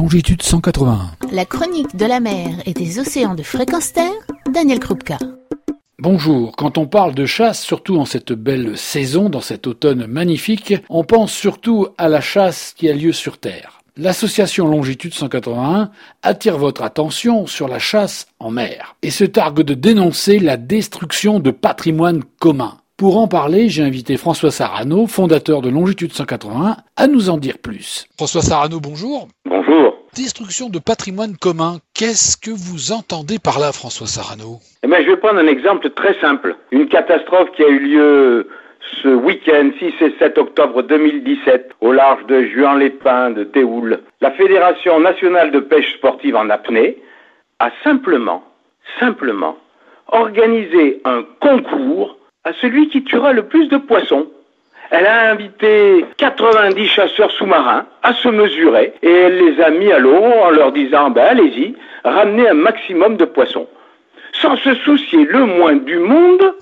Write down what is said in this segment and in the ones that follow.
longitude 181. La chronique de la mer et des océans de fréquence terre, Daniel Krupka. Bonjour, quand on parle de chasse, surtout en cette belle saison, dans cet automne magnifique, on pense surtout à la chasse qui a lieu sur Terre. L'association Longitude 181 attire votre attention sur la chasse en mer et se targue de dénoncer la destruction de patrimoine commun. Pour en parler, j'ai invité François Sarano, fondateur de Longitude 181, à nous en dire plus. François Sarano, bonjour. Bonjour. Destruction de patrimoine commun, qu'est-ce que vous entendez par là, François Sarano? Eh bien, Je vais prendre un exemple très simple. Une catastrophe qui a eu lieu ce week-end 6 et 7 octobre 2017 au large de Juan-les-Pins de Théoul. La Fédération nationale de pêche sportive en apnée a simplement, simplement organisé un concours à celui qui tuera le plus de poissons. Elle a invité 90 chasseurs sous-marins à se mesurer et elle les a mis à l'eau en leur disant ben allez-y, ramenez un maximum de poissons. Sans se soucier le moins du monde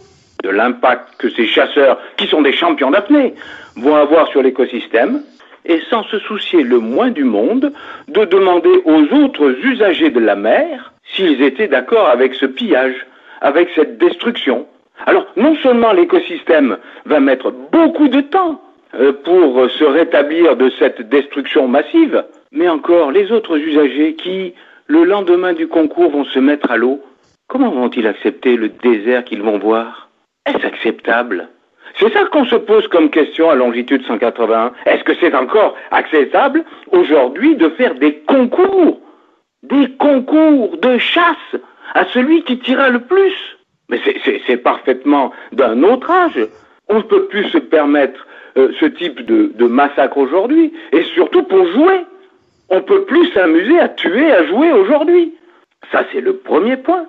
de l'impact que ces chasseurs, qui sont des champions d'apnée, vont avoir sur l'écosystème, et sans se soucier le moins du monde de demander aux autres usagers de la mer s'ils étaient d'accord avec ce pillage, avec cette destruction. Alors, non seulement l'écosystème va mettre beaucoup de temps euh, pour se rétablir de cette destruction massive, mais encore les autres usagers qui, le lendemain du concours, vont se mettre à l'eau, comment vont-ils accepter le désert qu'ils vont voir? Est-ce acceptable? C'est ça qu'on se pose comme question à longitude 181. Est-ce que c'est encore acceptable aujourd'hui de faire des concours, des concours de chasse à celui qui tira le plus mais c'est parfaitement d'un autre âge. On ne peut plus se permettre euh, ce type de, de massacre aujourd'hui. Et surtout pour jouer. On ne peut plus s'amuser à tuer, à jouer aujourd'hui. Ça, c'est le premier point.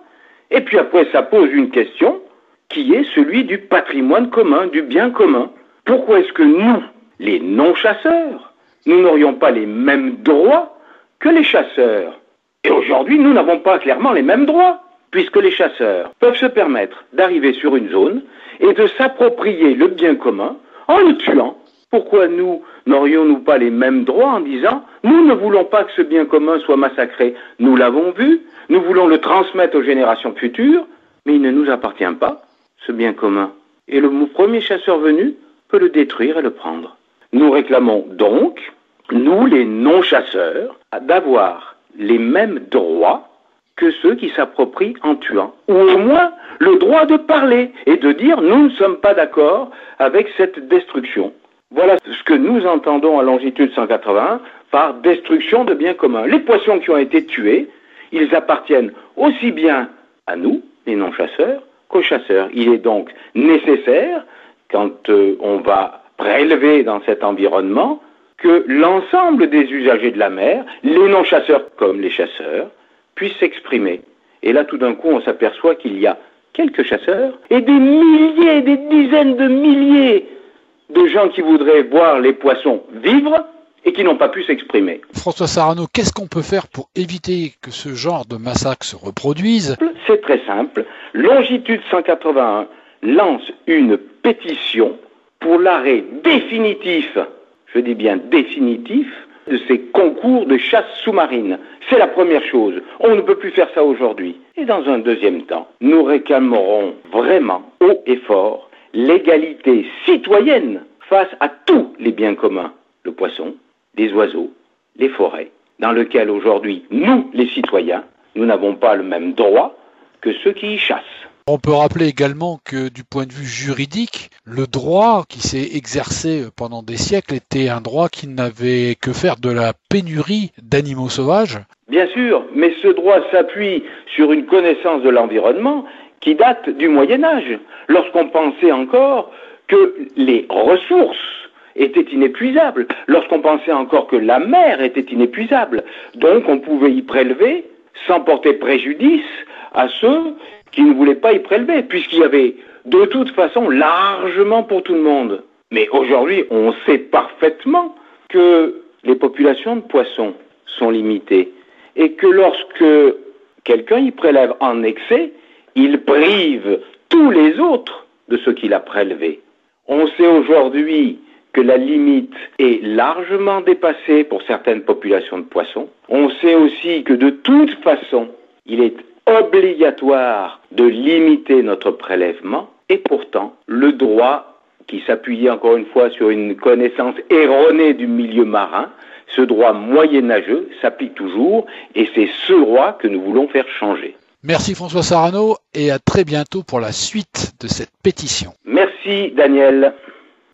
Et puis après, ça pose une question qui est celui du patrimoine commun, du bien commun. Pourquoi est-ce que nous, les non-chasseurs, nous n'aurions pas les mêmes droits que les chasseurs? Et aujourd'hui, nous n'avons pas clairement les mêmes droits puisque les chasseurs peuvent se permettre d'arriver sur une zone et de s'approprier le bien commun en le tuant. Pourquoi nous n'aurions-nous pas les mêmes droits en disant nous ne voulons pas que ce bien commun soit massacré, nous l'avons vu, nous voulons le transmettre aux générations futures, mais il ne nous appartient pas, ce bien commun. Et le premier chasseur venu peut le détruire et le prendre. Nous réclamons donc, nous les non-chasseurs, d'avoir les mêmes droits que ceux qui s'approprient en tuant. Ou au moins le droit de parler et de dire nous ne sommes pas d'accord avec cette destruction. Voilà ce que nous entendons à longitude 181 par destruction de biens communs. Les poissons qui ont été tués, ils appartiennent aussi bien à nous, les non-chasseurs, qu'aux chasseurs. Il est donc nécessaire, quand euh, on va prélever dans cet environnement, que l'ensemble des usagers de la mer, les non-chasseurs comme les chasseurs, puisse s'exprimer. Et là, tout d'un coup, on s'aperçoit qu'il y a quelques chasseurs et des milliers, des dizaines de milliers de gens qui voudraient voir les poissons vivre et qui n'ont pas pu s'exprimer. François Sarano, qu'est-ce qu'on peut faire pour éviter que ce genre de massacre se reproduise? C'est très simple. Longitude 181 lance une pétition pour l'arrêt définitif, je dis bien définitif, de ces concours de chasse sous-marine. C'est la première chose. On ne peut plus faire ça aujourd'hui. Et dans un deuxième temps, nous réclamerons vraiment haut et fort l'égalité citoyenne face à tous les biens communs, le poisson, les oiseaux, les forêts, dans lequel aujourd'hui, nous, les citoyens, nous n'avons pas le même droit que ceux qui y chassent. On peut rappeler également que du point de vue juridique, le droit qui s'est exercé pendant des siècles était un droit qui n'avait que faire de la pénurie d'animaux sauvages. Bien sûr, mais ce droit s'appuie sur une connaissance de l'environnement qui date du Moyen Âge, lorsqu'on pensait encore que les ressources étaient inépuisables, lorsqu'on pensait encore que la mer était inépuisable. Donc on pouvait y prélever sans porter préjudice à ceux qui ne voulaient pas y prélever, puisqu'il y avait de toute façon largement pour tout le monde. Mais aujourd'hui, on sait parfaitement que les populations de poissons sont limitées et que lorsque quelqu'un y prélève en excès, il prive tous les autres de ce qu'il a prélevé. On sait aujourd'hui que la limite est largement dépassée pour certaines populations de poissons. On sait aussi que de toute façon, il est obligatoire de limiter notre prélèvement et pourtant le droit qui s'appuyait encore une fois sur une connaissance erronée du milieu marin, ce droit moyenâgeux s'applique toujours et c'est ce droit que nous voulons faire changer. Merci François Sarano et à très bientôt pour la suite de cette pétition. Merci Daniel.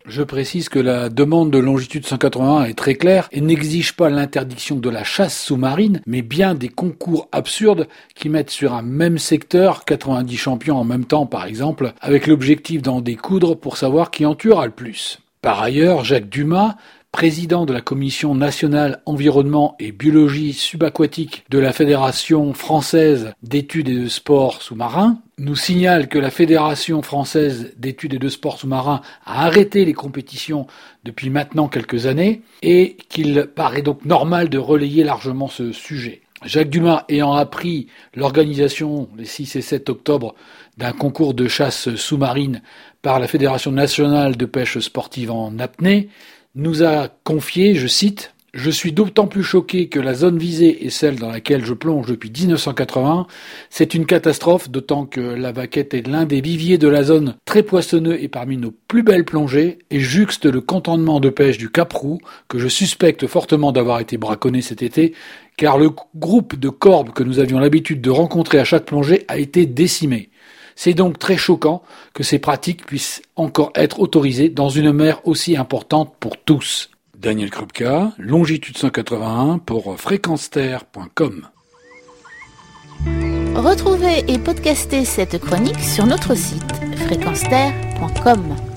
Je précise que la demande de longitude 181 est très claire et n'exige pas l'interdiction de la chasse sous-marine, mais bien des concours absurdes qui mettent sur un même secteur 90 champions en même temps par exemple, avec l'objectif d'en découdre pour savoir qui en tuera le plus. Par ailleurs, Jacques Dumas président de la Commission nationale environnement et biologie subaquatique de la Fédération française d'études et de sports sous-marins, nous signale que la Fédération française d'études et de sports sous-marins a arrêté les compétitions depuis maintenant quelques années et qu'il paraît donc normal de relayer largement ce sujet. Jacques Dumas ayant appris l'organisation les 6 et 7 octobre d'un concours de chasse sous-marine par la Fédération nationale de pêche sportive en apnée, nous a confié, je cite, je suis d'autant plus choqué que la zone visée est celle dans laquelle je plonge depuis 1980. C'est une catastrophe, d'autant que la vaquette est l'un des viviers de la zone très poissonneux et parmi nos plus belles plongées, et juxte le contentement de pêche du Caprou, que je suspecte fortement d'avoir été braconné cet été, car le groupe de corbes que nous avions l'habitude de rencontrer à chaque plongée a été décimé. C'est donc très choquant que ces pratiques puissent encore être autorisées dans une mer aussi importante pour tous. Daniel Krupka, longitude 181 pour fréquenceterre.com. Retrouvez et podcastez cette chronique sur notre site fréquenceterre.com.